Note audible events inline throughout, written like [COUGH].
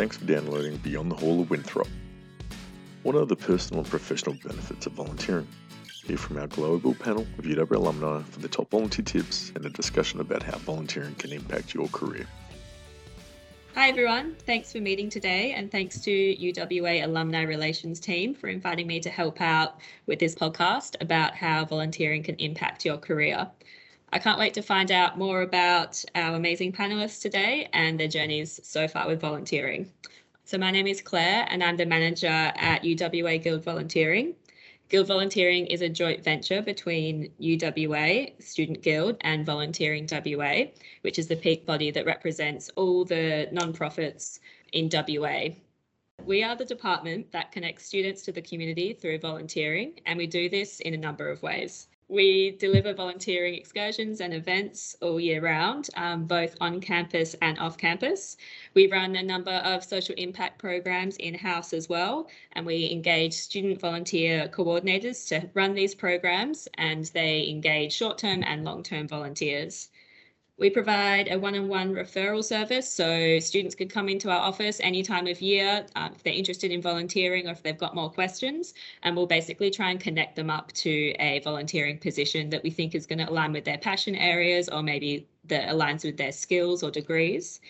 Thanks for downloading Beyond the Hall of Winthrop. What are the personal and professional benefits of volunteering? Hear from our global panel of UW alumni for the top volunteer tips and a discussion about how volunteering can impact your career. Hi everyone, thanks for meeting today and thanks to UWA Alumni Relations team for inviting me to help out with this podcast about how volunteering can impact your career. I can't wait to find out more about our amazing panelists today and their journeys so far with volunteering. So my name is Clare and I'm the manager at UWA Guild Volunteering. Guild Volunteering is a joint venture between UWA, Student Guild, and Volunteering WA, which is the peak body that represents all the non-profits in WA. We are the department that connects students to the community through volunteering, and we do this in a number of ways. We deliver volunteering excursions and events all year round, um, both on campus and off campus. We run a number of social impact programs in house as well, and we engage student volunteer coordinators to run these programs, and they engage short term and long term volunteers. We provide a one-on-one referral service, so students could come into our office any time of year um, if they're interested in volunteering or if they've got more questions, and we'll basically try and connect them up to a volunteering position that we think is going to align with their passion areas or maybe that aligns with their skills or degrees.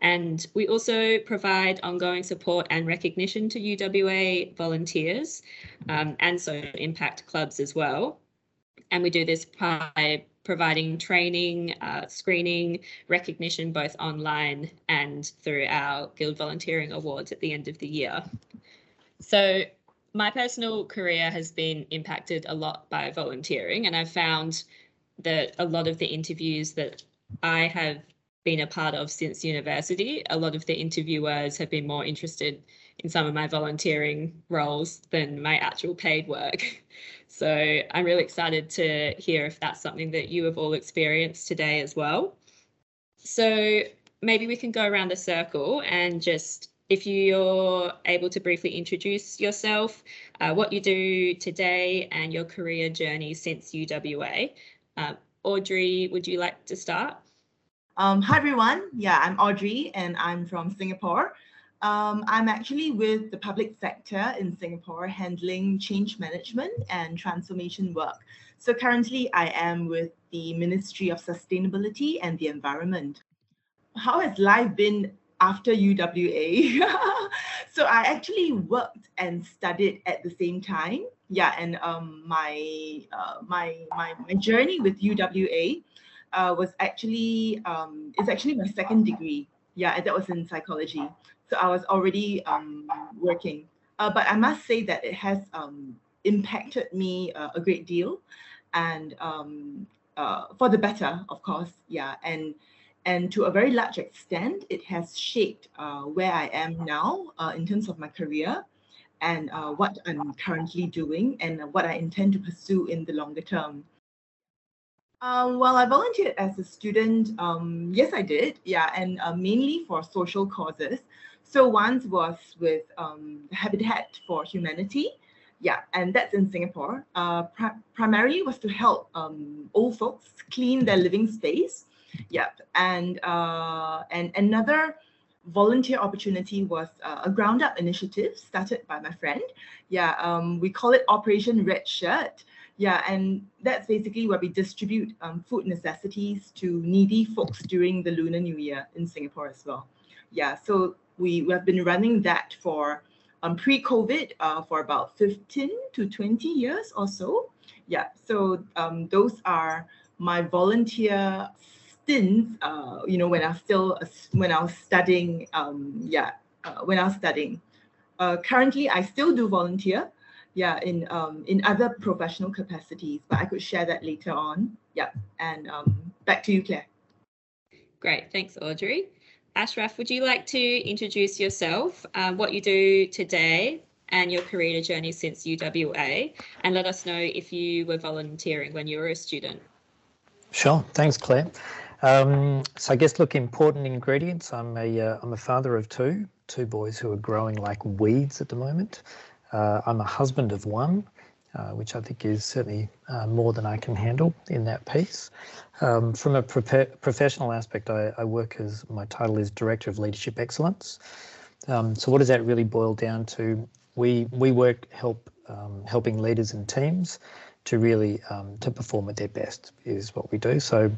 And we also provide ongoing support and recognition to UWA volunteers um, and so impact clubs as well. And we do this by providing training, uh, screening, recognition both online and through our Guild Volunteering Awards at the end of the year. So my personal career has been impacted a lot by volunteering, and I've found that a lot of the interviews that I have been a part of since university, a lot of the interviewers have been more interested in some of my volunteering roles than my actual paid work. [LAUGHS] So I'm really excited to hear if that's something that you have all experienced today as well. So maybe we can go around the circle and just if you're able to briefly introduce yourself, uh, what you do today, and your career journey since UWA. Uh, Audrey, would you like to start? Um, hi, everyone. Yeah, I'm Audrey, and I'm from Singapore. Um, I'm actually with the public sector in Singapore handling change management and transformation work. So currently I am with the Ministry of Sustainability and the Environment. How has life been after UWA? [LAUGHS] so I actually worked and studied at the same time. Yeah, and um, my, uh, my, my, my journey with UWA uh, was actually, um, it's actually my second degree. Yeah, and that was in psychology. So I was already um, working. Uh, but I must say that it has um, impacted me uh, a great deal and um, uh, for the better, of course. Yeah. And and to a very large extent, it has shaped uh, where I am now uh, in terms of my career and uh, what I'm currently doing and what I intend to pursue in the longer term. Um, well, I volunteered as a student. Um, yes, I did. Yeah, and uh, mainly for social causes. So once was with um, Habitat for Humanity. Yeah, and that's in Singapore. Uh, pri- primarily was to help um, old folks clean their living space. Yep, and uh, and another volunteer opportunity was uh, a ground up initiative started by my friend. Yeah, um, we call it Operation Red Shirt. Yeah, and that's basically where we distribute um, food necessities to needy folks during the Lunar New Year in Singapore as well. Yeah, so we, we have been running that for um, pre-COVID uh, for about 15 to 20 years or so. Yeah, so um, those are my volunteer stints, uh, you know, when I was still, when I was studying, um, yeah, uh, when I was studying. Uh, currently, I still do volunteer, yeah, in um, in other professional capacities, but I could share that later on. Yeah, and um, back to you, Clare. Great, thanks, Audrey. Ashraf, would you like to introduce yourself, um, what you do today, and your career journey since UWA, and let us know if you were volunteering when you were a student? Sure. Thanks, Clare. Um, so I guess look, important ingredients. I'm a am uh, a father of two, two boys who are growing like weeds at the moment. Uh, I'm a husband of one, uh, which I think is certainly uh, more than I can handle in that piece. Um, from a pro- professional aspect, I, I, work as my title is Director of Leadership Excellence. Um, so what does that really boil down to? We we work help um, helping leaders and teams to really um, to perform at their best is what we do. So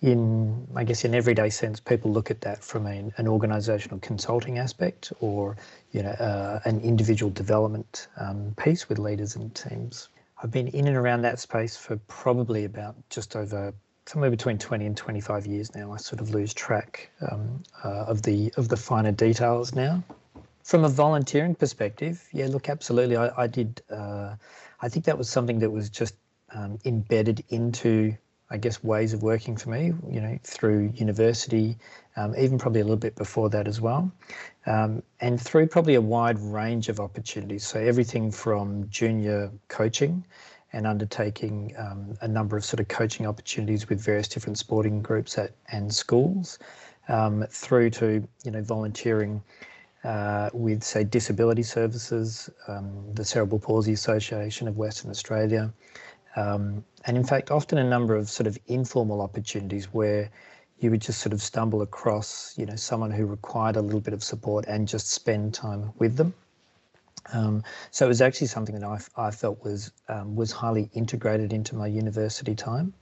in I guess in everyday sense, people look at that from a, an organisational consulting aspect or you know uh, an individual development um, piece with leaders and teams. I've been in and around that space for probably about just over somewhere between 20 and 25 years now. I sort of lose track um, uh, of the of the finer details now. From a volunteering perspective, yeah, look, absolutely. I, I did. Uh, I think that was something that was just um, embedded into I guess, ways of working for me, you know, through university, um, even probably a little bit before that as well, um, and through probably a wide range of opportunities. So everything from junior coaching and undertaking um, a number of sort of coaching opportunities with various different sporting groups at, and schools, um, through to, you know, volunteering uh, with, say, disability services, um, the Cerebral Palsy Association of Western Australia, um, and in fact, often a number of sort of informal opportunities where you would just sort of stumble across, you know, someone who required a little bit of support and just spend time with them. Um, so it was actually something that I, I felt was um, was highly integrated into my university time.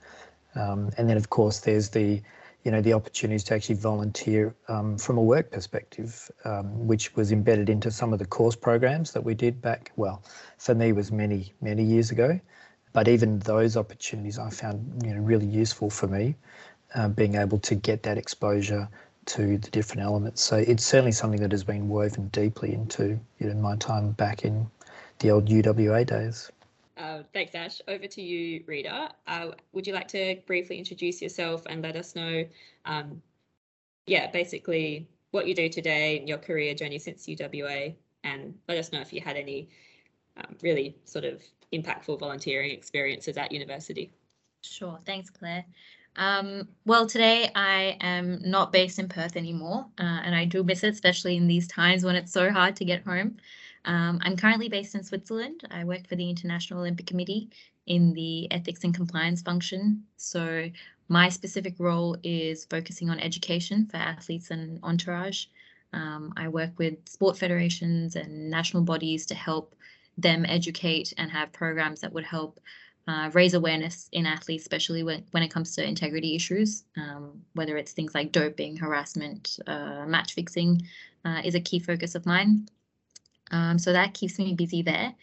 Um, and then, of course, there's the you know the opportunities to actually volunteer um, from a work perspective, um, which was embedded into some of the course programs that we did back. Well, for me, was many many years ago. But even those opportunities I found you know really useful for me, uh, being able to get that exposure to the different elements. So it's certainly something that has been woven deeply into you know my time back in the old UWA days. Uh, thanks, Ash. Over to you, Rida. Uh, would you like to briefly introduce yourself and let us know, um, yeah, basically what you do today, your career journey since UWA, and let us know if you had any um, really sort of impactful volunteering experiences at university. Sure, thanks, Clare. Um, well, today I am not based in Perth anymore, uh, and I do miss it, especially in these times when it's so hard to get home. Um, I'm currently based in Switzerland. I work for the International Olympic Committee in the ethics and compliance function. So my specific role is focusing on education for athletes and entourage. Um, I work with sport federations and national bodies to help them educate and have programs that would help uh, raise awareness in athletes, especially when, when it comes to integrity issues, um, whether it's things like doping, harassment, uh, match fixing uh, is a key focus of mine. Um, so that keeps me busy there.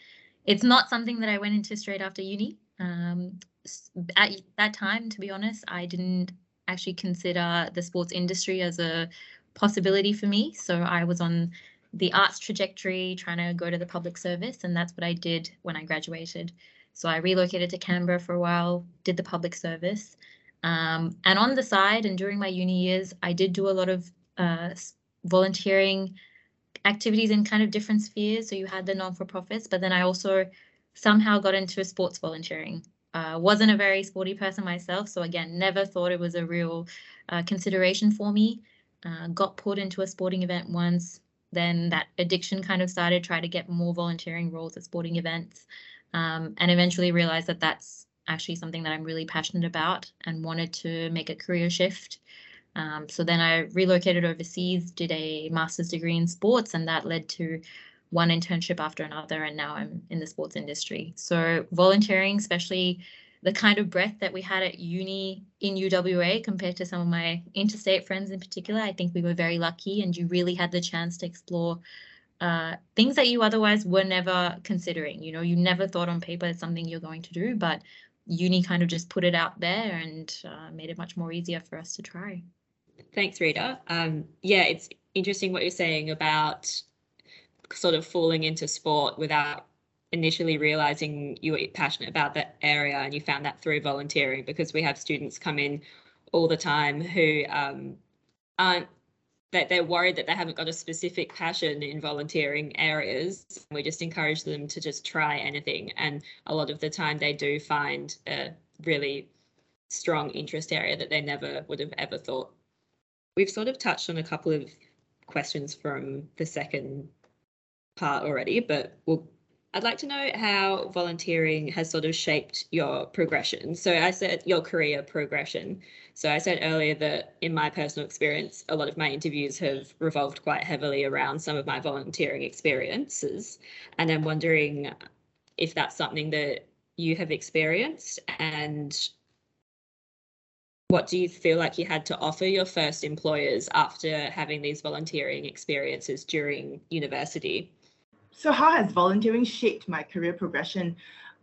It's not something that I went into straight after uni. Um, at that time, to be honest, I didn't actually consider the sports industry as a possibility for me. So I was on the arts trajectory, trying to go to the public service, and that's what I did when I graduated. So I relocated to Canberra for a while, did the public service. Um, and on the side and during my uni years, I did do a lot of uh, volunteering activities in kind of different spheres. So you had the non-for-profits, but then I also somehow got into sports volunteering. Uh, wasn't a very sporty person myself, so again, never thought it was a real uh, consideration for me. Uh, got pulled into a sporting event once, then that addiction kind of started, try to get more volunteering roles at sporting events, um, and eventually realized that that's actually something that I'm really passionate about and wanted to make a career shift. Um, so then I relocated overseas, did a master's degree in sports, and that led to one internship after another, and now I'm in the sports industry. So volunteering, especially the kind of breadth that we had at uni in UWA compared to some of my interstate friends in particular. I think we were very lucky, and you really had the chance to explore uh, things that you otherwise were never considering. You know, you never thought on paper it's something you're going to do, but uni kind of just put it out there and uh, made it much more easier for us to try. Thanks, Rida. Um, yeah, it's interesting what you're saying about sort of falling into sport without initially realizing you were passionate about that area and you found that through volunteering because we have students come in all the time who um, aren't that they're worried that they haven't got a specific passion in volunteering areas. We just encourage them to just try anything. And a lot of the time they do find a really strong interest area that they never would have ever thought. We've sort of touched on a couple of questions from the second part already, but we'll I'd like to know how volunteering has sort of shaped your progression. So I said your career progression. So I said earlier that in my personal experience, a lot of my interviews have revolved quite heavily around some of my volunteering experiences. And I'm wondering if that's something that you have experienced and what do you feel like you had to offer your first employers after having these volunteering experiences during university? So, how has volunteering shaped my career progression?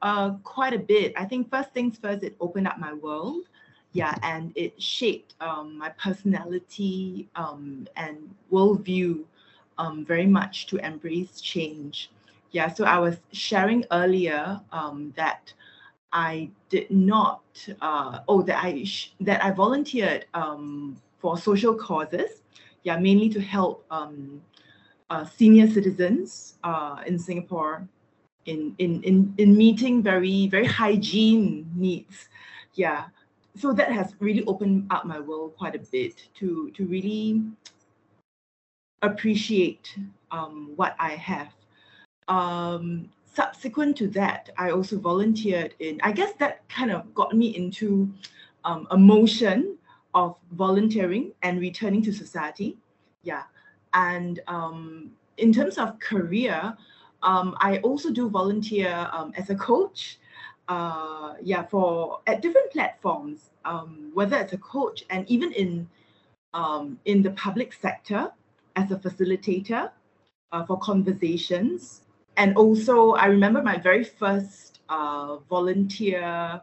Uh, quite a bit. I think first things first, it opened up my world. Yeah, and it shaped um, my personality um, and worldview um, very much to embrace change. Yeah, so I was sharing earlier um, that I did not, uh, oh, that I that I volunteered um, for social causes. Yeah, mainly to help um, uh, senior citizens uh, in Singapore in, in, in, in meeting very, very hygiene needs. Yeah. So that has really opened up my world quite a bit to, to really appreciate um, what I have. Um, subsequent to that, I also volunteered in, I guess that kind of got me into um, a motion of volunteering and returning to society. Yeah. And um, in terms of career, um, I also do volunteer um, as a coach. Uh, yeah, for at different platforms, um, whether as a coach and even in um, in the public sector as a facilitator uh, for conversations. And also, I remember my very first uh, volunteer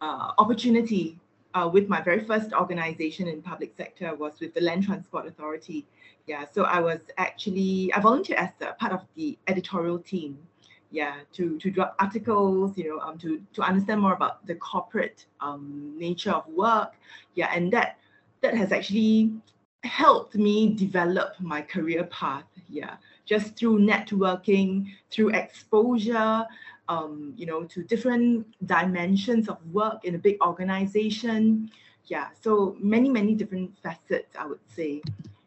uh, opportunity uh, with my very first organization in public sector was with the Land Transport Authority. Yeah, so I was actually I volunteered as a part of the editorial team. Yeah, to to drop articles, you know, um, to to understand more about the corporate um, nature of work. Yeah, and that that has actually helped me develop my career path. Yeah, just through networking, through exposure, um, you know, to different dimensions of work in a big organization. Yeah, so many, many different facets, I would say.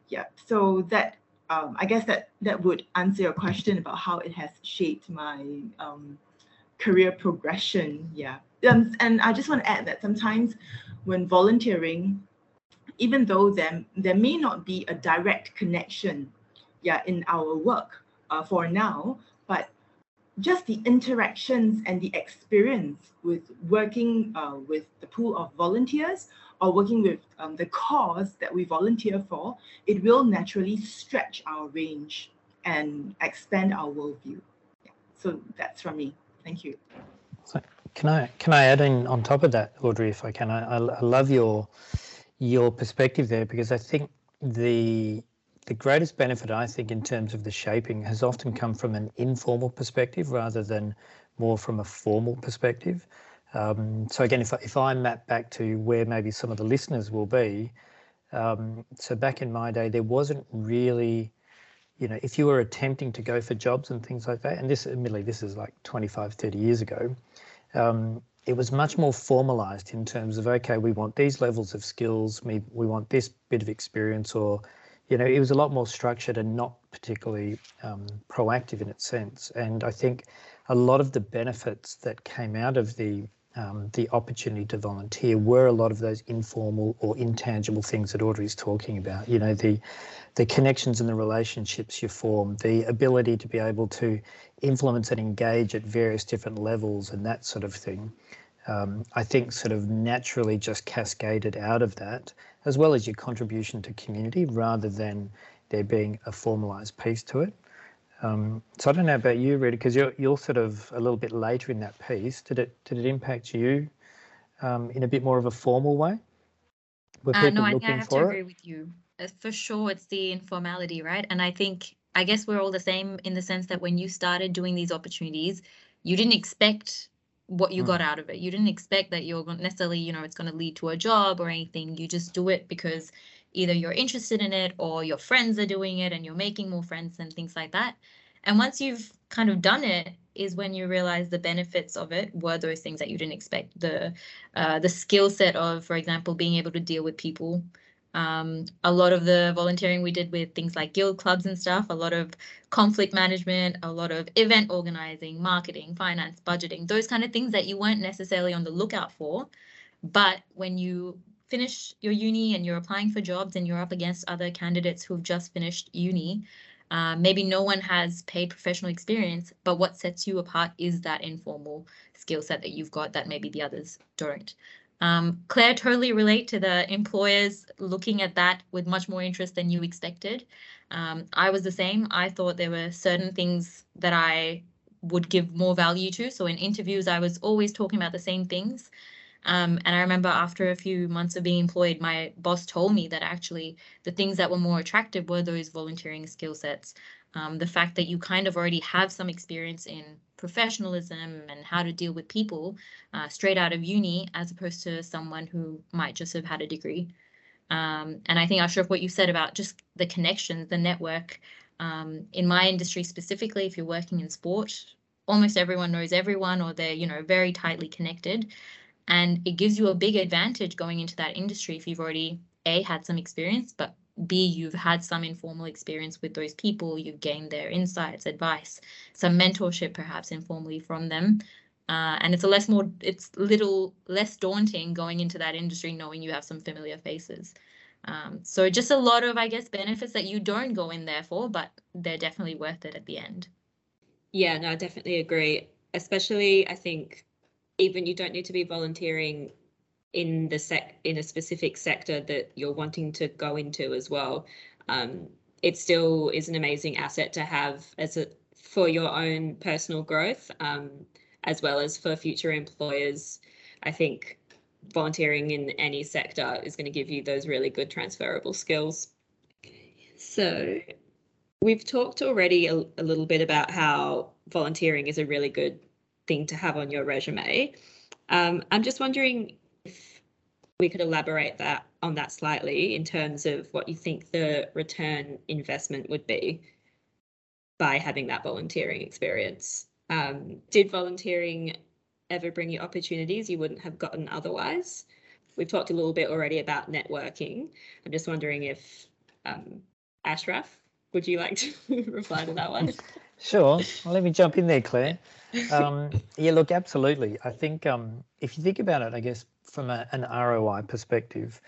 Yeah, so that um, I guess that that would answer your question about how it has shaped my um, career progression. Yeah, um, and I just want to add that sometimes when volunteering, even though there there may not be a direct connection, yeah, in our work uh, for now, but just the interactions and the experience with working uh, with the pool of volunteers or working with um, the cause that we volunteer for, it will naturally stretch our range and expand our worldview. Yeah. So that's from me. Thank you. So can I can I add in on top of that, Audrey, if I can? I, I love your your perspective there because I think the the greatest benefit, I think, in terms of the shaping has often come from an informal perspective rather than more from a formal perspective. Um, so again, if I, if I map back to where maybe some of the listeners will be, um, so back in my day, there wasn't really, you know, if you were attempting to go for jobs and things like that, and this, admittedly, this is like 25, 30 years ago, um, it was much more formalized in terms of, okay, we want these levels of skills, we, we want this bit of experience or you know, it was a lot more structured and not particularly um, proactive in its sense. And I think a lot of the benefits that came out of the um, the opportunity to volunteer were a lot of those informal or intangible things that Audrey's talking about. You know, the the connections and the relationships you form, the ability to be able to influence and engage at various different levels, and that sort of thing. Um, I think sort of naturally just cascaded out of that as well as your contribution to community rather than there being a formalized piece to it. Um, so I don't know about you, Rida, because you're you're sort of a little bit later in that piece. Did it did it impact you um, in a bit more of a formal way? Were uh, no, I, I have to agree it? with you. Uh, for sure, it's the informality, right? And I think I guess we're all the same in the sense that when you started doing these opportunities, you didn't expect what you mm. got out of it. You didn't expect that you're necessarily, you know, it's going to lead to a job or anything. You just do it because either you're interested in it or your friends are doing it and you're making more friends and things like that. And once you've kind of done it, is when you realize the benefits of it were those things that you didn't expect. The uh, the skill set of, for example, being able to deal with people, Um, a lot of the volunteering we did with things like guild clubs and stuff, a lot of conflict management, a lot of event organizing, marketing, finance, budgeting, those kind of things that you weren't necessarily on the lookout for. But when you finish your uni and you're applying for jobs and you're up against other candidates who've just finished uni, uh, maybe no one has paid professional experience, but what sets you apart is that informal skill set that you've got that maybe the others don't. Um, Clare, totally relate to the employers looking at that with much more interest than you expected. Um, I was the same. I thought there were certain things that I would give more value to. So in interviews, I was always talking about the same things. Um, and I remember after a few months of being employed, my boss told me that actually the things that were more attractive were those volunteering skill sets. Um, the fact that you kind of already have some experience in professionalism and how to deal with people uh, straight out of uni, as opposed to someone who might just have had a degree. Um, and I think, Ashraf, what you said about just the connections, the network, um, in my industry specifically, if you're working in sport, almost everyone knows everyone or they're, you know, very tightly connected. And it gives you a big advantage going into that industry if you've already A, had some experience, but B, you've had some informal experience with those people, you've gained their insights, advice, some mentorship perhaps informally from them. Uh, and it's a less more, it's little less daunting going into that industry knowing you have some familiar faces. Um, so just a lot of, I guess, benefits that you don't go in there for, but they're definitely worth it at the end. Yeah, no, I definitely agree. Especially, I think even you don't need to be volunteering in the sec in a specific sector that you're wanting to go into as well. Um, it still is an amazing asset to have as a for your own personal growth, um, as well as for future employers. I think volunteering in any sector is going to give you those really good transferable skills. So we've talked already a, a little bit about how volunteering is a really good thing to have on your resume. Um, I'm just wondering we could elaborate that on that slightly in terms of what you think the return investment would be by having that volunteering experience. Um, did volunteering ever bring you opportunities you wouldn't have gotten otherwise? We've talked a little bit already about networking. I'm just wondering if um, Ashraf, would you like to [LAUGHS] reply to that one? Sure. Well, let me jump in there, Clare. Um, [LAUGHS] yeah, look, absolutely. I think um, if you think about it, I guess from a, an ROI perspective,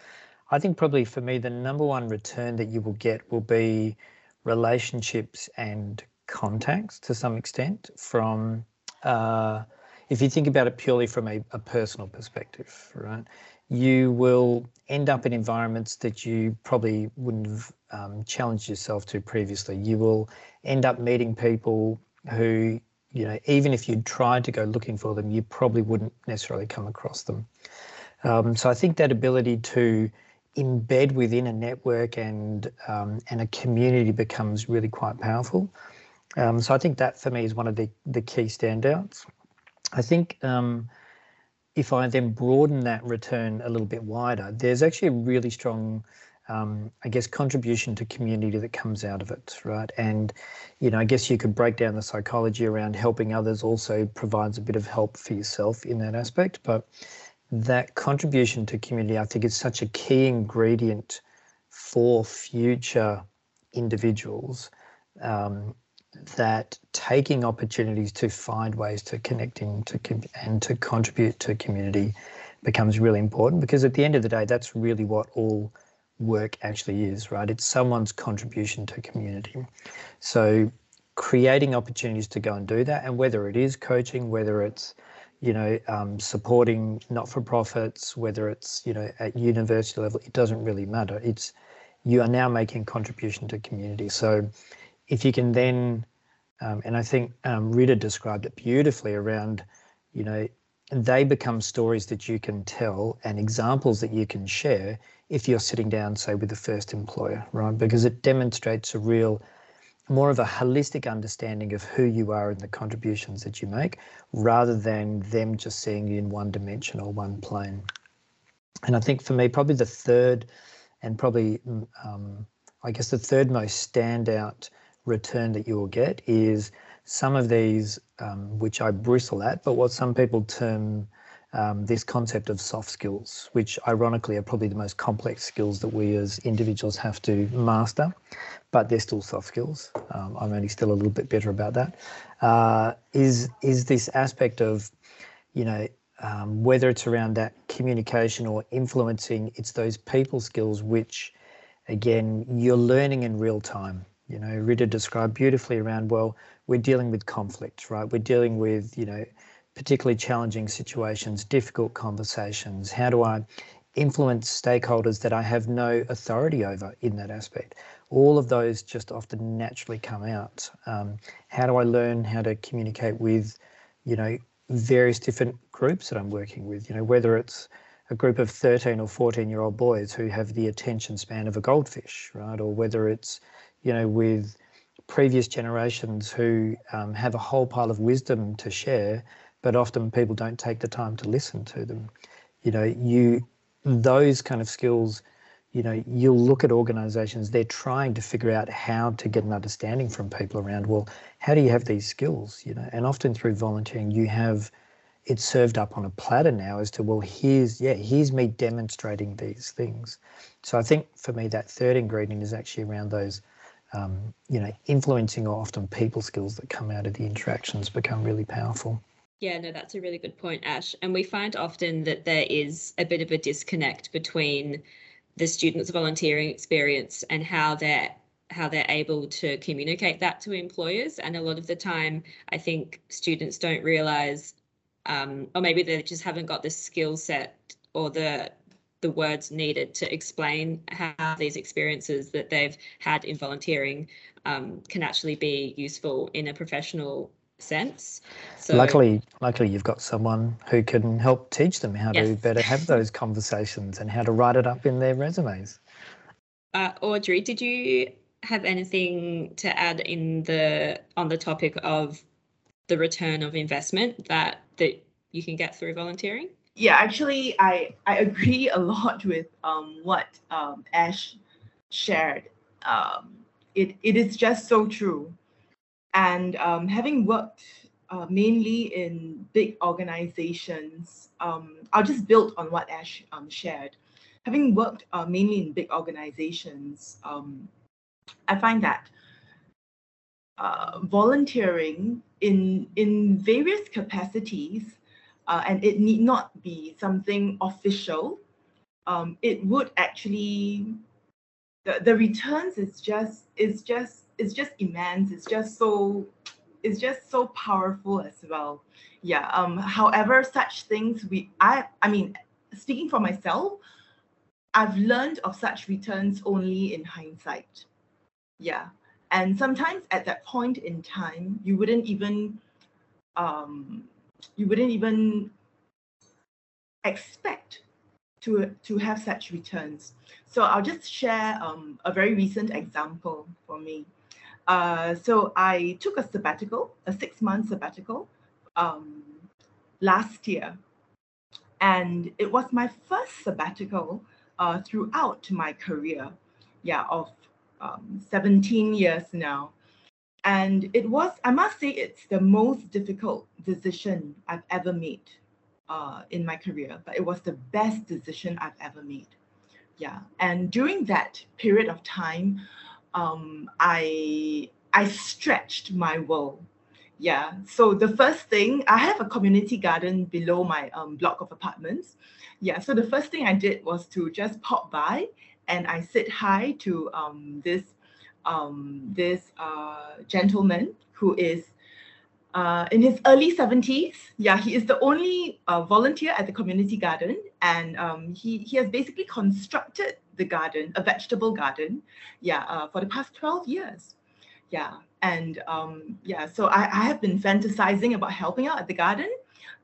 I think probably for me, the number one return that you will get will be relationships and contacts to some extent from, uh, if you think about it purely from a, a personal perspective, right? You will end up in environments that you probably wouldn't have um, challenged yourself to previously. You will end up meeting people who, you know, even if you'd tried to go looking for them, you probably wouldn't necessarily come across them. Um, so I think that ability to embed within a network and um, and a community becomes really quite powerful. Um, so I think that for me is one of the the key standouts. I think um, if I then broaden that return a little bit wider, there's actually a really strong um, I guess, contribution to community that comes out of it, right? And, you know, I guess you could break down the psychology around helping others also provides a bit of help for yourself in that aspect. But that contribution to community, I think, is such a key ingredient for future individuals um, that taking opportunities to find ways to connect into and to contribute to community becomes really important because at the end of the day, that's really what all work actually is, right? It's someone's contribution to community. So creating opportunities to go and do that, and whether it is coaching, whether it's you know um, supporting not-for-profits, whether it's you know at university level, it doesn't really matter. It's you are now making contribution to community. So if you can then, um, and I think um, Rida described it beautifully around, you know, they become stories that you can tell and examples that you can share if you're sitting down, say, with the first employer, right? Because it demonstrates a real, more of a holistic understanding of who you are and the contributions that you make, rather than them just seeing you in one dimension or one plane. And I think for me, probably the third, and probably, um, I guess, the third most standout return that you will get is some of these, um, which I bristle at, but what some people term um, this concept of soft skills, which ironically are probably the most complex skills that we as individuals have to master, but they're still soft skills. Um, I'm only still a little bit better about that. Uh, is is this aspect of, you know, um, whether it's around that communication or influencing, it's those people skills which, again, you're learning in real time. You know, Rida described beautifully around, well, we're dealing with conflict, right? We're dealing with, you know, particularly challenging situations, difficult conversations? How do I influence stakeholders that I have no authority over in that aspect? All of those just often naturally come out. Um, how do I learn how to communicate with, you know, various different groups that I'm working with? You know, whether it's a group of 13 or 14 year old boys who have the attention span of a goldfish, right? Or whether it's, you know, with previous generations who um, have a whole pile of wisdom to share but often people don't take the time to listen to them. You know, you those kind of skills, you know, you'll look at organizations, they're trying to figure out how to get an understanding from people around, well, how do you have these skills? You know, and often through volunteering, you have it served up on a platter now as to, well, here's, yeah, here's me demonstrating these things. So I think for me, that third ingredient is actually around those, um, you know, influencing or often people skills that come out of the interactions become really powerful. Yeah, no, that's a really good point, Ash. And we find often that there is a bit of a disconnect between the students' volunteering experience and how they're how they're able to communicate that to employers. And a lot of the time, I think students don't realize, um, or maybe they just haven't got the skill set or the the words needed to explain how these experiences that they've had in volunteering um, can actually be useful in a professional sense. So, luckily, luckily you've got someone who can help teach them how yes. to better have [LAUGHS] those conversations and how to write it up in their resumes. Uh, Audrey, did you have anything to add in the on the topic of the return of investment that that you can get through volunteering? Yeah, actually, I I agree a lot with um, what um, Ash shared. Um, it it is just so true. And um, having worked uh, mainly in big organizations, um, I'll just build on what Ash um, shared. Having worked uh, mainly in big organizations, um, I find that uh, volunteering in in various capacities, uh, and it need not be something official. Um, it would actually the, the returns is just is just it's just immense. It's just so it's just so powerful as well. Yeah. Um, however, such things we I I mean, speaking for myself, I've learned of such returns only in hindsight. Yeah. And sometimes at that point in time, you wouldn't even um, you wouldn't even expect to, to have such returns. So I'll just share um, a very recent example for me. Uh, so I took a sabbatical, a six month sabbatical um, last year. And it was my first sabbatical uh, throughout my career, yeah, of um, 17 years now. And it was, I must say, it's the most difficult decision I've ever made uh, in my career, but it was the best decision I've ever made. Yeah. And during that period of time, um, I I stretched my world. Yeah. So the first thing, I have a community garden below my um, block of apartments. Yeah. So the first thing I did was to just pop by and I said hi to um, this um, this uh, gentleman who is uh, in his early 70s. Yeah, he is the only uh, volunteer at the community garden, and um, he he has basically constructed the garden, a vegetable garden, yeah, uh, for the past 12 years. Yeah, and um, yeah, so I, I have been fantasizing about helping out at the garden,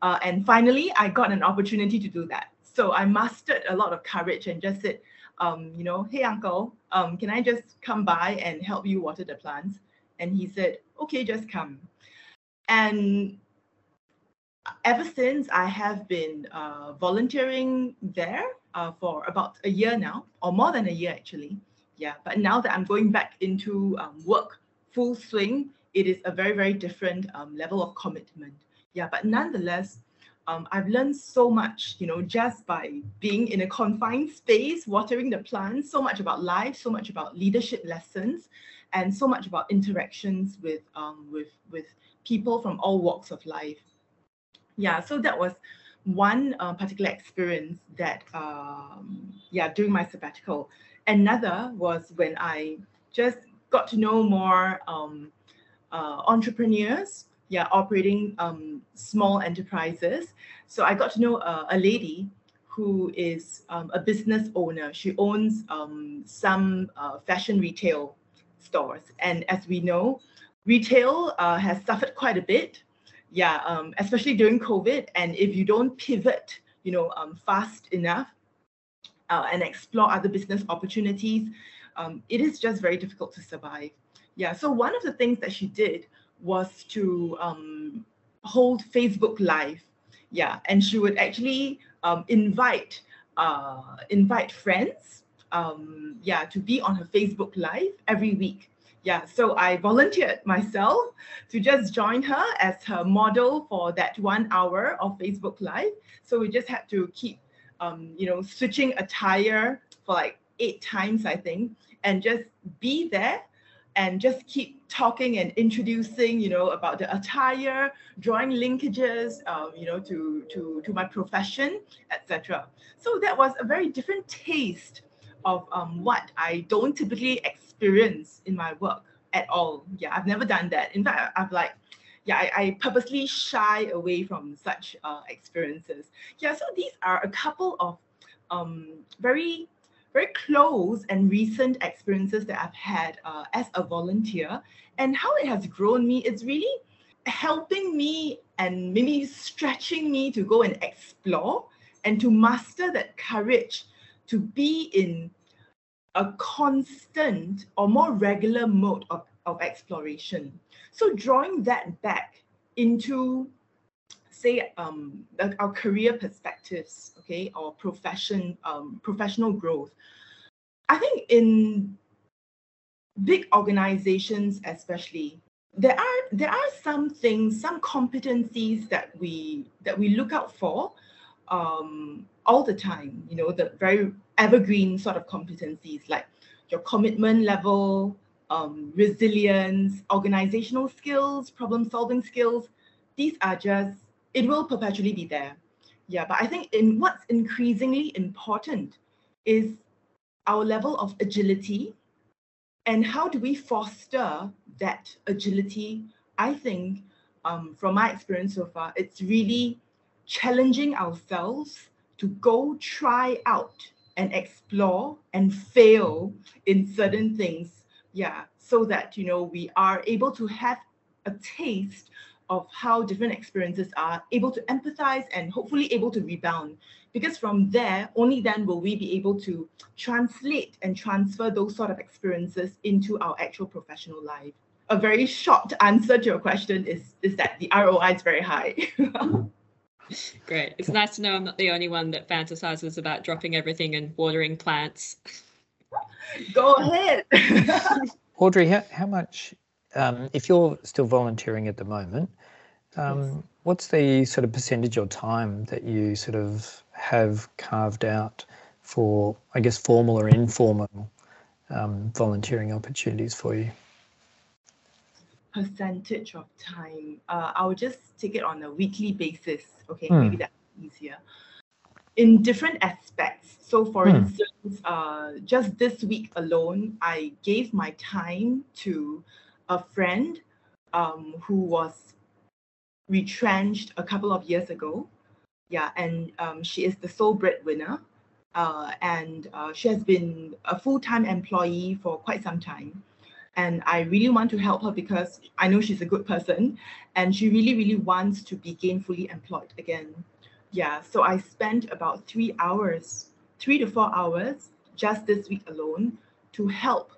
uh, and finally I got an opportunity to do that. So I mustered a lot of courage and just said, um, you know, hey uncle, um, can I just come by and help you water the plants? And he said, okay, just come. And ever since I have been uh, volunteering there uh, for about a year now, or more than a year actually. Yeah, but now that I'm going back into um, work full swing, it is a very, very different um, level of commitment. Yeah, but nonetheless, um, I've learned so much, you know, just by being in a confined space, watering the plants, so much about life, so much about leadership lessons, and so much about interactions with um, with with people from all walks of life. Yeah, so that was one uh, particular experience that, um, yeah, during my sabbatical. Another was when I just got to know more um, uh, entrepreneurs yeah, operating um, small enterprises. So I got to know uh, a lady who is um, a business owner. She owns um, some uh, fashion retail stores. And as we know, retail uh, has suffered quite a bit. Yeah, um, especially during COVID. And if you don't pivot, you know, um, fast enough uh, and explore other business opportunities, um, it is just very difficult to survive. Yeah, so one of the things that she did was to um, hold Facebook Live. Yeah, and she would actually um, invite uh, invite friends. Um, yeah, to be on her Facebook Live every week. Yeah, so I volunteered myself to just join her as her model for that one hour of Facebook Live. So we just had to keep, um, you know, switching attire for like eight times, I think, and just be there and just keep talking and introducing, you know, about the attire, drawing linkages, um, you know, to to to my profession, etc. So that was a very different taste of um, what I don't typically experience in my work at all. Yeah, I've never done that. In fact, I've like, yeah, I, I purposely shy away from such uh, experiences. Yeah, so these are a couple of um, very very close and recent experiences that I've had uh, as a volunteer and how it has grown me is really helping me and maybe stretching me to go and explore and to master that courage to be in a constant or more regular mode of, of exploration. So drawing that back into say um, our career perspectives, okay, or profession, um, professional growth. I think in big organizations, especially, there are there are some things, some competencies that we that we look out for um, all the time. You know, the very evergreen sort of competencies like your commitment level, um, resilience, organizational skills, problem solving skills. These are just it will perpetually be there. Yeah, but I think in what's increasingly important is our level of agility and how do we foster that agility? I think um, from my experience so far, it's really challenging ourselves to go try out and explore and fail in certain things. Yeah, so that you know we are able to have a taste of how different experiences are, able to empathize and hopefully able to rebound. Because from there, only then will we be able to translate and transfer those sort of experiences into our actual professional life. A very short answer to your question is, is that the ROI is very high. [LAUGHS] [LAUGHS] Great. It's nice to know I'm not the only one that fantasizes about dropping everything and watering plants. Go ahead. [LAUGHS] Audrey, how, how much um, if you're still volunteering at the moment, um, yes. what's the sort of percentage or time that you sort of have carved out for, I guess, formal or informal um, volunteering opportunities for you? Percentage of time. Uh, I'll just take it on a weekly basis. Okay, hmm. maybe that's easier. In different aspects. So, for hmm. instance, uh, just this week alone, I gave my time to a friend um, who was retrenched a couple of years ago. Yeah, and um, she is the sole breadwinner. Uh, and uh, she has been a full-time employee for quite some time and i really want to help her because i know she's a good person and she really really wants to be gainfully employed again yeah so i spent about three hours three to four hours just this week alone to help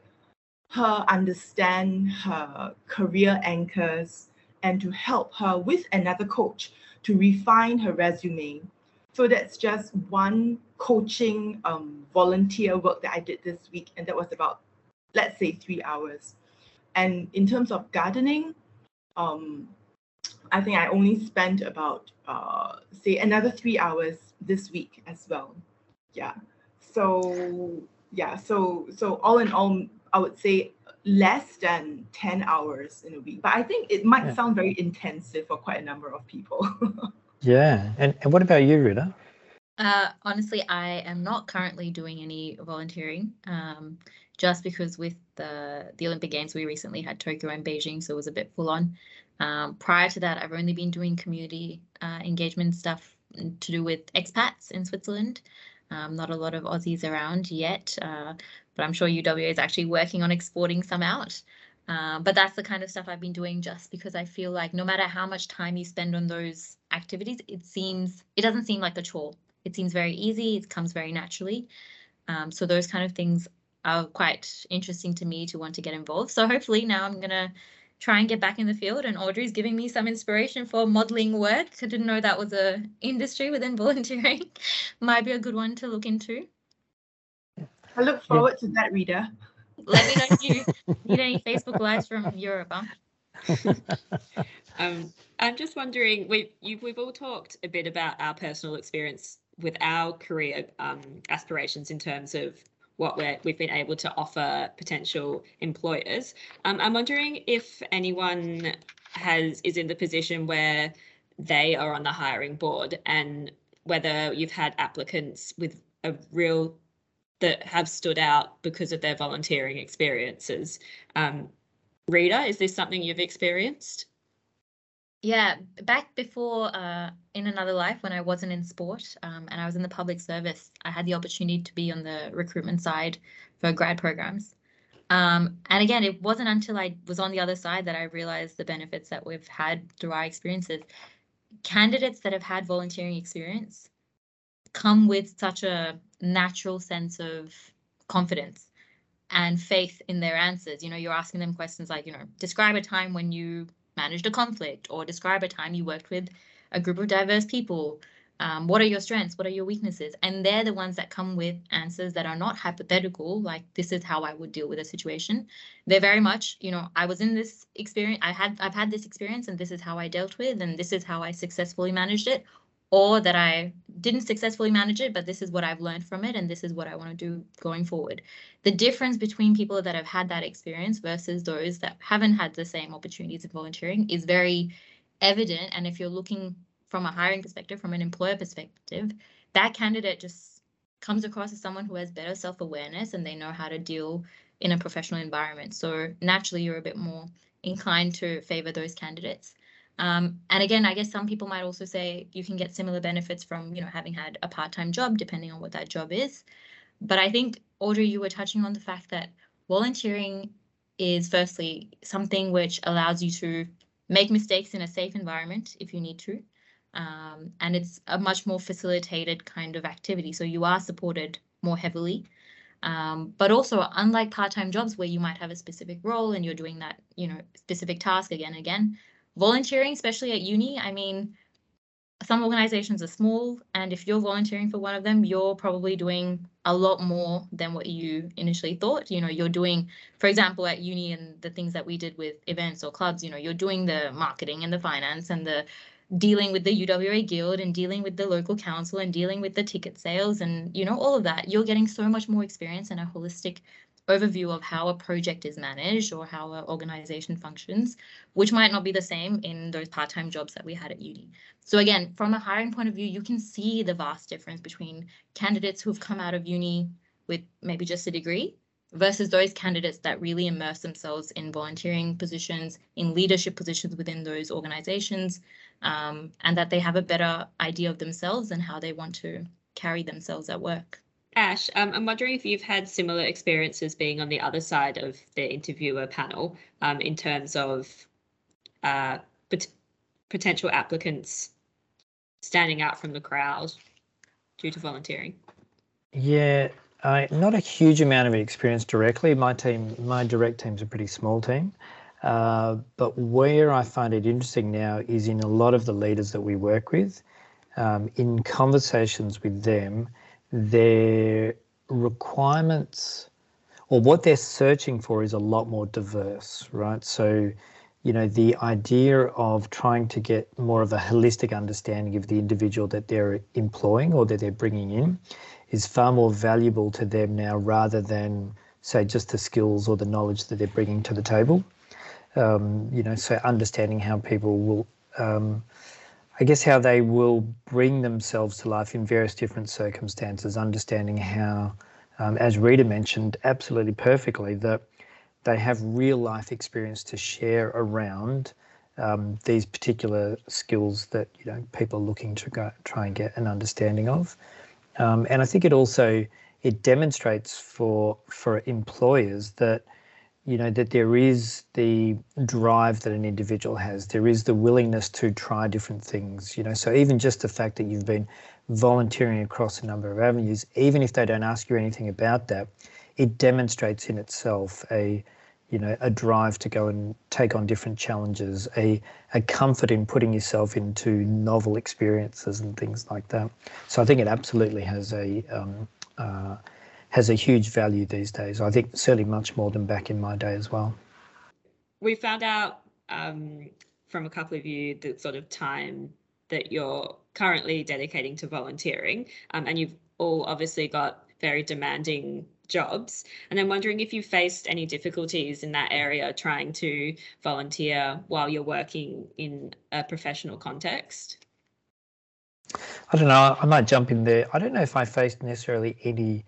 her understand her career anchors and to help her with another coach to refine her resume. So that's just one coaching um, volunteer work that I did this week, and that was about, let's say, three hours. And in terms of gardening, um, I think I only spent about uh, say another three hours this week as well. Yeah. So yeah, so so all in all, I would say less than 10 hours in a week. But I think it might yeah. sound very intensive for quite a number of people. [LAUGHS] yeah. And, and what about you, Rida? Uh, honestly, I am not currently doing any volunteering. Um, just because with the the Olympic Games we recently had Tokyo and Beijing, so it was a bit full on. Um, prior to that, I've only been doing community uh, engagement stuff to do with expats in Switzerland. Um, not a lot of Aussies around yet, uh, but I'm sure UWA is actually working on exporting some out. Uh, but that's the kind of stuff I've been doing just because I feel like no matter how much time you spend on those activities, it seems it doesn't seem like a chore. It seems very easy. It comes very naturally. Um, so those kind of things are quite interesting to me to want to get involved. So hopefully now I'm gonna try and get back in the field and Audrey's giving me some inspiration for modeling work. I didn't know that was a industry within [LAUGHS] volunteering. Might be a good one to look into. I look forward yeah. to that, Rida. Let me know if you [LAUGHS] need any Facebook lives from Europe. Huh? [LAUGHS] um, I'm just wondering, we've we've all talked a bit about our personal experience with our career um, aspirations in terms of what we have been able to offer potential employers. Um, I'm wondering if anyone has is in the position where they are on the hiring board and whether you've had applicants with a real that have stood out because of their volunteering experiences. Um, Rida, is this something you've experienced? Yeah, back before uh, in another life when I wasn't in sport um, and I was in the public service, I had the opportunity to be on the recruitment side for grad programs. Um, and again, it wasn't until I was on the other side that I realized the benefits that we've had through our experiences. Candidates that have had volunteering experience come with such a natural sense of confidence and faith in their answers. You know, you're asking them questions like, you know, describe a time when you managed a conflict or describe a time you worked with a group of diverse people. Um, what are your strengths? What are your weaknesses? And they're the ones that come with answers that are not hypothetical, like this is how I would deal with a situation. They're very much, you know, I was in this experience, I had I've had this experience and this is how I dealt with and this is how I successfully managed it. Or that I didn't successfully manage it, but this is what I've learned from it and this is what I want to do going forward. The difference between people that have had that experience versus those that haven't had the same opportunities in volunteering is very evident. And if you're looking from a hiring perspective, from an employer perspective, that candidate just comes across as someone who has better self awareness and they know how to deal in a professional environment. So naturally, you're a bit more inclined to favor those candidates. Um, and again, I guess some people might also say you can get similar benefits from, you know, having had a part-time job, depending on what that job is. But I think, Audrey, you were touching on the fact that volunteering is firstly something which allows you to make mistakes in a safe environment if you need to. Um, and it's a much more facilitated kind of activity. So you are supported more heavily. Um, but also, unlike part-time jobs where you might have a specific role and you're doing that, you know, specific task again and again, volunteering, especially at uni, I mean, some organizations are small, and if you're volunteering for one of them, you're probably doing a lot more than what you initially thought. You know, you're doing, for example, at uni and the things that we did with events or clubs, you know, you're doing the marketing and the finance and the dealing with the UWA Guild and dealing with the local council and dealing with the ticket sales and, you know, all of that. You're getting so much more experience and a holistic overview of how a project is managed or how an organization functions, which might not be the same in those part-time jobs that we had at uni. So again, from a hiring point of view, you can see the vast difference between candidates who've come out of uni with maybe just a degree versus those candidates that really immerse themselves in volunteering positions, in leadership positions within those organizations, um, and that they have a better idea of themselves and how they want to carry themselves at work. Ash, um, I'm wondering if you've had similar experiences being on the other side of the interviewer panel um, in terms of uh, pot- potential applicants standing out from the crowd due to volunteering. Yeah, I, not a huge amount of experience directly. My team, my direct team's a pretty small team. Uh, but where I find it interesting now is in a lot of the leaders that we work with, um, in conversations with them, their requirements or what they're searching for is a lot more diverse, right? So you know, the idea of trying to get more of a holistic understanding of the individual that they're employing or that they're bringing in is far more valuable to them now rather than, say, just the skills or the knowledge that they're bringing to the table. Um, you know, so understanding how people will, um, I guess, how they will bring themselves to life in various different circumstances, understanding how, um, as Rida mentioned absolutely perfectly, that they have real life experience to share around um, these particular skills that you know people are looking to go, try and get an understanding of. Um, and I think it also it demonstrates for for employers that you know that there is the drive that an individual has. There is the willingness to try different things. You know, so even just the fact that you've been volunteering across a number of avenues, even if they don't ask you anything about that, it demonstrates in itself a you know a drive to go and take on different challenges a a comfort in putting yourself into novel experiences and things like that so i think it absolutely has a um, uh, has a huge value these days i think certainly much more than back in my day as well we found out um, from a couple of you the sort of time that you're currently dedicating to volunteering um, and you've all obviously got very demanding jobs. And I'm wondering if you faced any difficulties in that area trying to volunteer while you're working in a professional context. I don't know. I might jump in there. I don't know if I faced necessarily any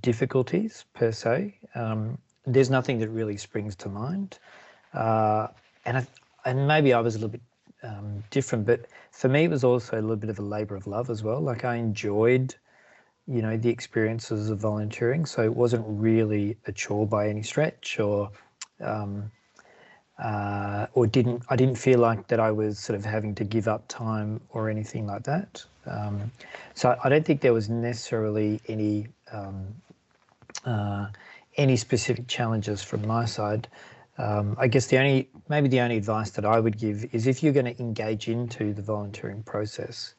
difficulties per se. Um, there's nothing that really springs to mind, uh, and I, and maybe I was a little bit um, different, but for me it was also a little bit of a labour of love as well. Like I enjoyed you know the experiences of volunteering so it wasn't really a chore by any stretch or um, uh, or didn't I didn't feel like that I was sort of having to give up time or anything like that. Um, so I don't think there was necessarily any um, uh, any specific challenges from my side. Um, I guess the only maybe the only advice that I would give is if you're going to engage into the volunteering process,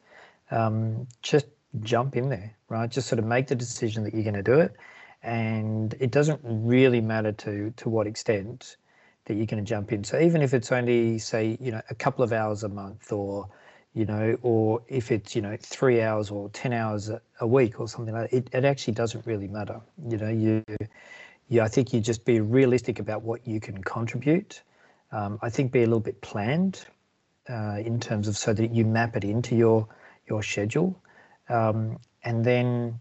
um, just jump in there, right? Just sort of make the decision that you're going to do it, and it doesn't really matter to to what extent that you're going to jump in. So even if it's only say you know a couple of hours a month, or you know, or if it's you know three hours or ten hours a, week or something like that, it, it actually doesn't really matter. You know, you yeah, I think you just be realistic about what you can contribute. Um, I think be a little bit planned uh, in terms of so that you map it into your your schedule um, and then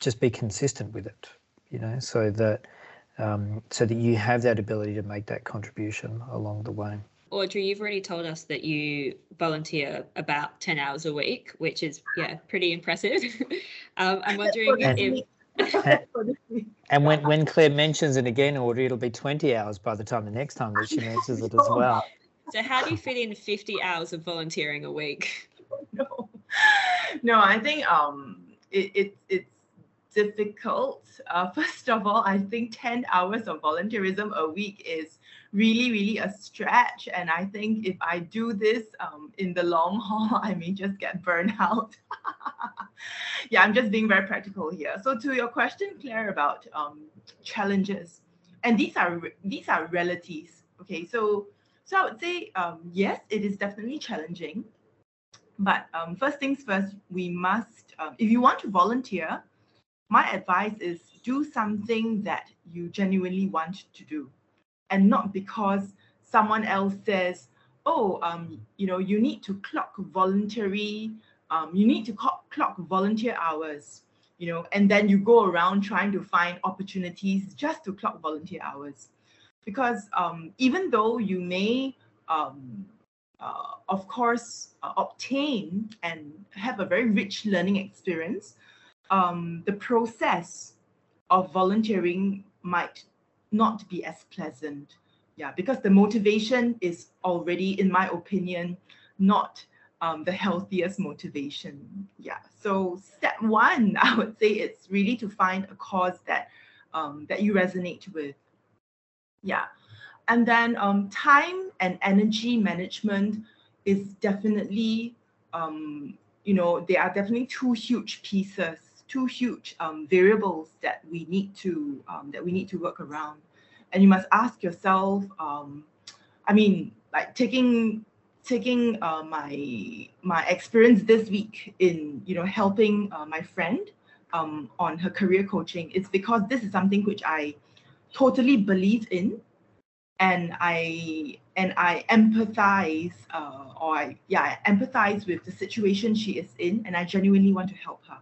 just be consistent with it, you know, so that um, so that you have that ability to make that contribution along the way. Audrey, you've already told us that you volunteer about 10 hours a week, which is, yeah, pretty impressive. [LAUGHS] um, I'm wondering if. [LAUGHS] and when, when Clare mentions it again, Audrey, it'll be 20 hours by the time the next time that she mentions it as well. [LAUGHS] So, how do you fit in 50 hours of volunteering a week? No. no, I think um it, it it's difficult. Uh, first of all, I think 10 hours of volunteerism a week is really, really a stretch. And I think if I do this um, in the long [LAUGHS] haul, I may just get burned out. [LAUGHS] yeah, I'm just being very practical here. So to your question, Clare, about um, challenges, and these are these are realities. Okay, so so I would say um, yes, it is definitely challenging. But um, first things first, we must, um, if you want to volunteer, my advice is do something that you genuinely want to do and not because someone else says, oh, um, you know, you need to clock voluntary, um, you need to clock, volunteer hours, you know, and then you go around trying to find opportunities just to clock volunteer hours. Because um, even though you may um, uh, of course, uh, obtain and have a very rich learning experience, um, the process of volunteering might not be as pleasant. Yeah, because the motivation is already, in my opinion, not um, the healthiest motivation. Yeah. So step one, [LAUGHS] I would say, it's really to find a cause that um, that you resonate with. Yeah. And then um, time and energy management is definitely, um, you know, there are definitely two huge pieces, two huge um, variables that we need to um, that we need to work around. And you must ask yourself, um, I mean, like taking taking uh, my my experience this week in you know helping uh, my friend um, on her career coaching it's because this is something which i totally believe in and i and i empathize uh, or I, yeah I empathize with the situation she is in and i genuinely want to help her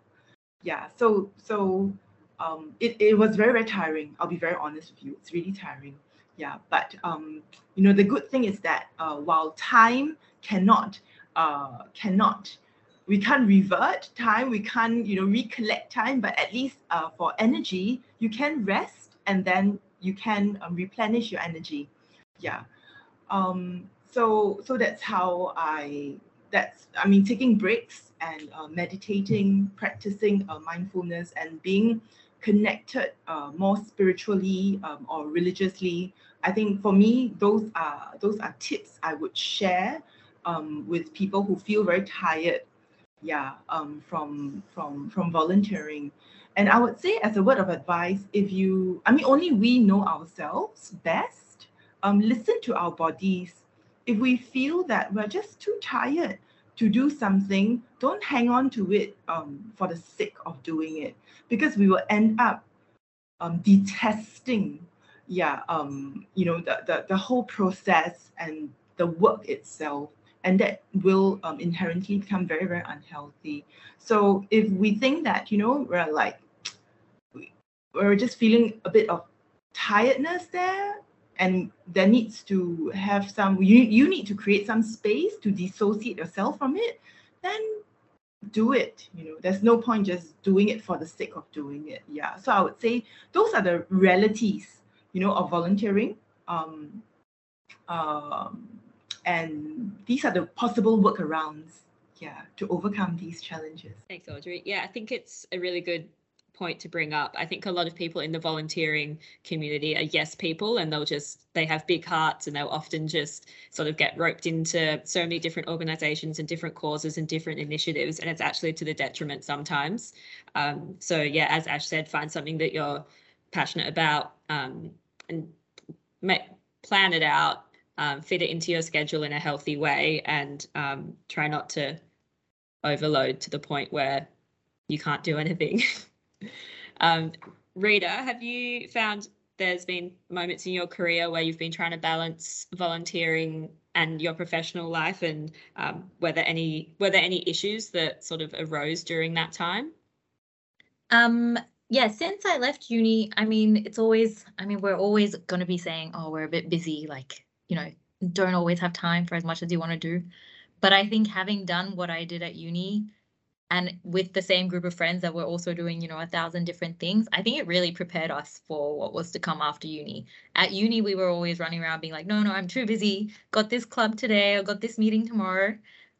yeah so so um, it, it was very very tiring. I'll be very honest with you. It's really tiring. Yeah but um, you know the good thing is that uh, while time cannot uh, cannot we can't revert time we can't you know recollect time but at least uh, for energy you can rest and then you can um, replenish your energy. Yeah. Um, so so that's how i that's i mean taking breaks and uh, meditating practicing uh, mindfulness and being connected uh, more spiritually um, or religiously i think for me those are those are tips i would share um, with people who feel very tired yeah um, from from from volunteering. And i would say as a word of advice if you i mean only we know ourselves best um, listen to our bodies if we feel that we're just too tired to do something, don't hang on to it um, for the sake of doing it, because we will end up um, detesting, yeah, um, you know, the, the the whole process and the work itself, and that will um, inherently become very very unhealthy. So if we think that you know we're like we're just feeling a bit of tiredness there and there needs to have some you, you need to create some space to dissociate yourself from it then do it you know. There's no point just doing it for the sake of doing it yeah. So i would say those are the realities you know of volunteering um, um and these are the possible workarounds yeah to overcome these challenges. Thanks audrey. Yeah i think it's a really good point to bring up. I think a lot of people in the volunteering community are yes people and they'll just they have big hearts and they'll often just sort of get roped into so many different organizations and different causes and different initiatives and it's actually to the detriment sometimes. Um, so yeah, as Ash said, find something that you're passionate about um, and make, plan it out, um, fit it into your schedule in a healthy way and um, try not to overload to the point where you can't do anything. [LAUGHS] Um, Rida, have you found there's been moments in your career where you've been trying to balance volunteering and your professional life, and um, were there any were there any issues that sort of arose during that time? Um, yeah, since I left uni, I mean, it's always, I mean, we're always going to be saying, oh, we're a bit busy, like, you know, don't always have time for as much as you want to do. But I think having done what I did at uni, and with the same group of friends that were also doing you know a thousand different things i think it really prepared us for what was to come after uni. At uni we were always running around being like no no i'm too busy. Got this club today. Or got this meeting tomorrow.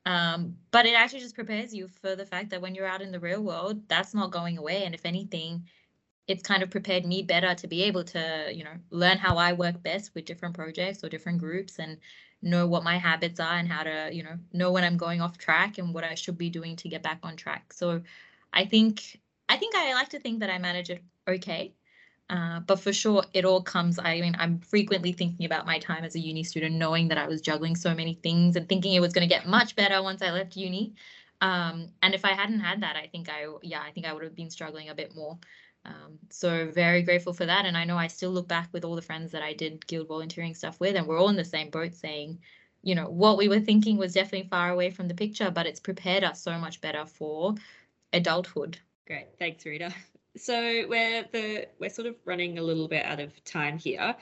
Um, but it actually just prepares you for the fact that when you're out in the real world that's not going away. And if anything it's kind of prepared me better to be able to you know learn how i work best with different projects or different groups. And know what my habits are and how to you know know when i'm going off track and what i should be doing to get back on track. So i think i think i like to think that i manage it okay uh, but for sure it all comes i mean i'm frequently thinking about my time as a uni student knowing that i was juggling so many things and thinking it was going to get much better once i left uni. Um, and if i hadn't had that i think i yeah i think i would have been struggling a bit more um, so very grateful for that. And I know I still look back with all the friends that I did guild volunteering stuff with, and we're all in the same boat saying, you know, what we were thinking was definitely far away from the picture, but it's prepared us so much better for adulthood. Great. Thanks, Rida. So we're the we're sort of running a little bit out of time here.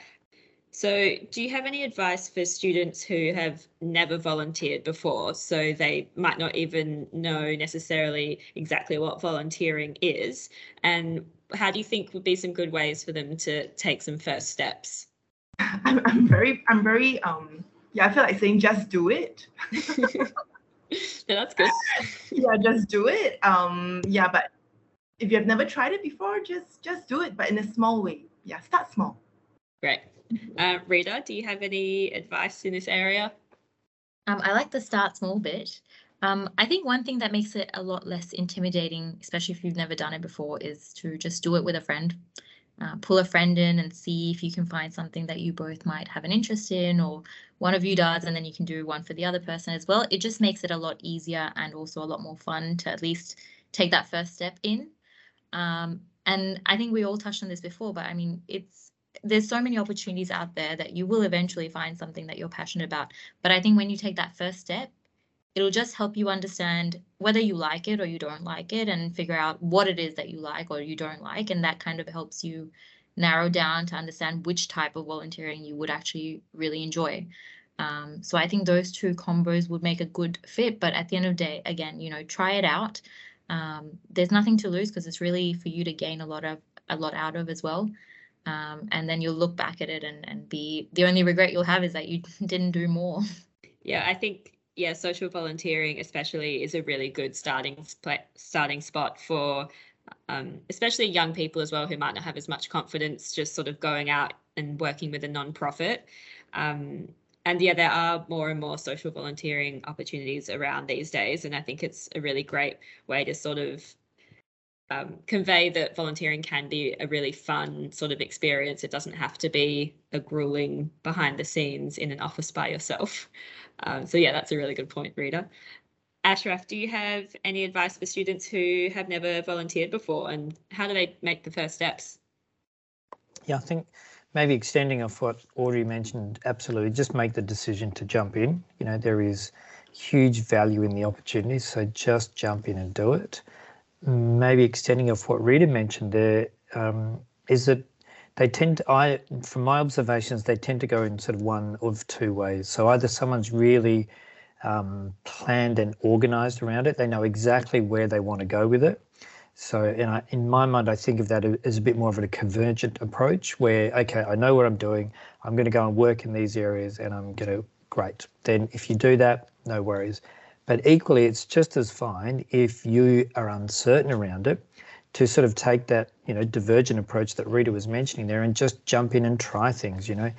So, do you have any advice for students who have never volunteered before? So, they might not even know necessarily exactly what volunteering is. And how do you think would be some good ways for them to take some first steps? [LAUGHS] I'm, I'm very, I'm very, um, yeah, I feel like saying just do it. [LAUGHS] yeah, that's good. [LAUGHS] yeah, just do it. Um, yeah, but if you have never tried it before, just just do it, but in a small way. Yeah, start small. Great. Uh, Rida, do you have any advice in this area? Um, I like the start small bit. Um, I think one thing that makes it a lot less intimidating, especially if you've never done it before, is to just do it with a friend. uh, pull a friend in and see if you can find something that you both might have an interest in or one of you does and then you can do one for the other person as well. It just makes it a lot easier and also a lot more fun to at least take that first step in. Um, and i think we all touched on this before but i mean it's there's so many opportunities out there that you will eventually find something that you're passionate about. But i think when you take that first step it'll just help you understand whether you like it or you don't like it and figure out what it is that you like or you don't like and that kind of helps you narrow down to understand which type of volunteering you would actually really enjoy. Um, so i think those two combos would make a good fit but at the end of the day again you know try it out. Um, there's nothing to lose because it's really for you to gain a lot of a lot out of as well. Um, and then you'll look back at it and, and be the only regret you'll have is that you [LAUGHS] didn't do more. Yeah i think yeah, social volunteering especially is a really good starting starting spot for um, especially young people as well who might not have as much confidence just sort of going out and working with a non-profit. Um, and yeah, there are more and more social volunteering opportunities around these days, and I think it's a really great way to sort of um, convey that volunteering can be a really fun sort of experience. It doesn't have to be a grueling behind the scenes in an office by yourself. [LAUGHS] Um, so yeah, that's a really good point, Rida. Ashraf, do you have any advice for students who have never volunteered before and how do they make the first steps? Yeah, I think maybe extending off what Audrey mentioned, absolutely, just make the decision to jump in. You know, there is huge value in the opportunity, so just jump in and do it. Maybe extending off what Rida mentioned there um, is that they tend to, I, from my observations, they tend to go in sort of one of two ways. So either someone's really um, planned and organized around it, they know exactly where they want to go with it. So, and I, in my mind, I think of that as a bit more of a convergent approach where, okay, I know what I'm doing. I'm going to go and work in these areas and I'm going to, great. Then if you do that, no worries. But equally, it's just as fine if you are uncertain around it to sort of take that you know divergent approach that Rida was mentioning there and just jump in and try things you know.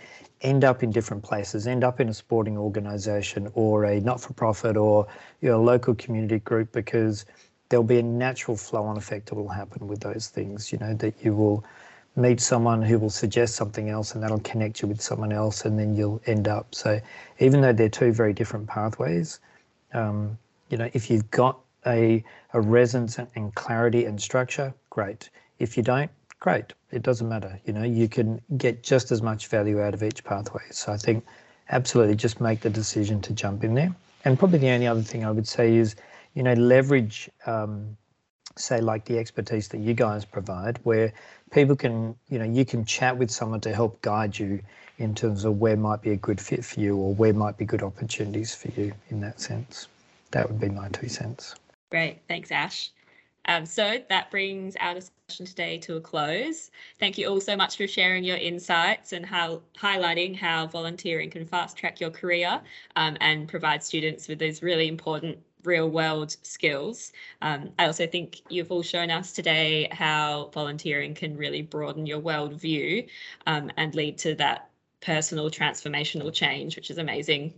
End up in different places end up in a sporting organization or a not-for-profit or your know, local community group because there'll be a natural flow on effect that will happen with those things you know that you will meet someone who will suggest something else and that'll connect you with someone else and then you'll end up. So even though they're two very different pathways um, you know if you've got a, a resonance and clarity and structure, great. If you don't, great. It doesn't matter. You know, you can get just as much value out of each pathway. So I think absolutely just make the decision to jump in there. And probably the only other thing I would say is, you know, leverage, um, say, like the expertise that you guys provide, where people can, you know, you can chat with someone to help guide you in terms of where might be a good fit for you or where might be good opportunities for you in that sense. That would be my two cents. Great. Thanks, Ash. Um, so that brings our discussion today to a close. Thank you all so much for sharing your insights and how highlighting how volunteering can fast track your career um, and provide students with those really important real world skills. Um, I also think you've all shown us today how volunteering can really broaden your worldview um, and lead to that personal transformational change, which is amazing.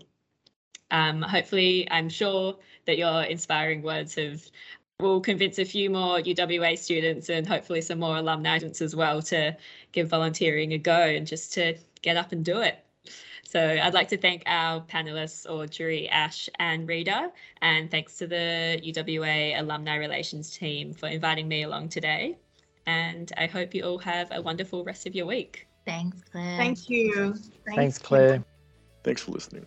Um, hopefully, I'm sure that your inspiring words have will convince a few more UWA students and hopefully some more alumni as well to give volunteering a go and just to get up and do it. So I'd like to thank our panelists, Audrey, Ash and Rida, and thanks to the UWA Alumni Relations team for inviting me along today. And I hope you all have a wonderful rest of your week. Thanks, Clare. Thank you. Thanks, Thanks Clare. Thanks for listening.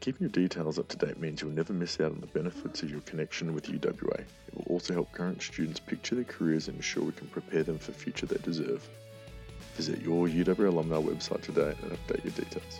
Keeping your details up to date means you'll never miss out on the benefits of your connection with UWA. It will also help current students picture their careers and ensure we can prepare them for the future they deserve. Visit your UW alumni website today and update your details.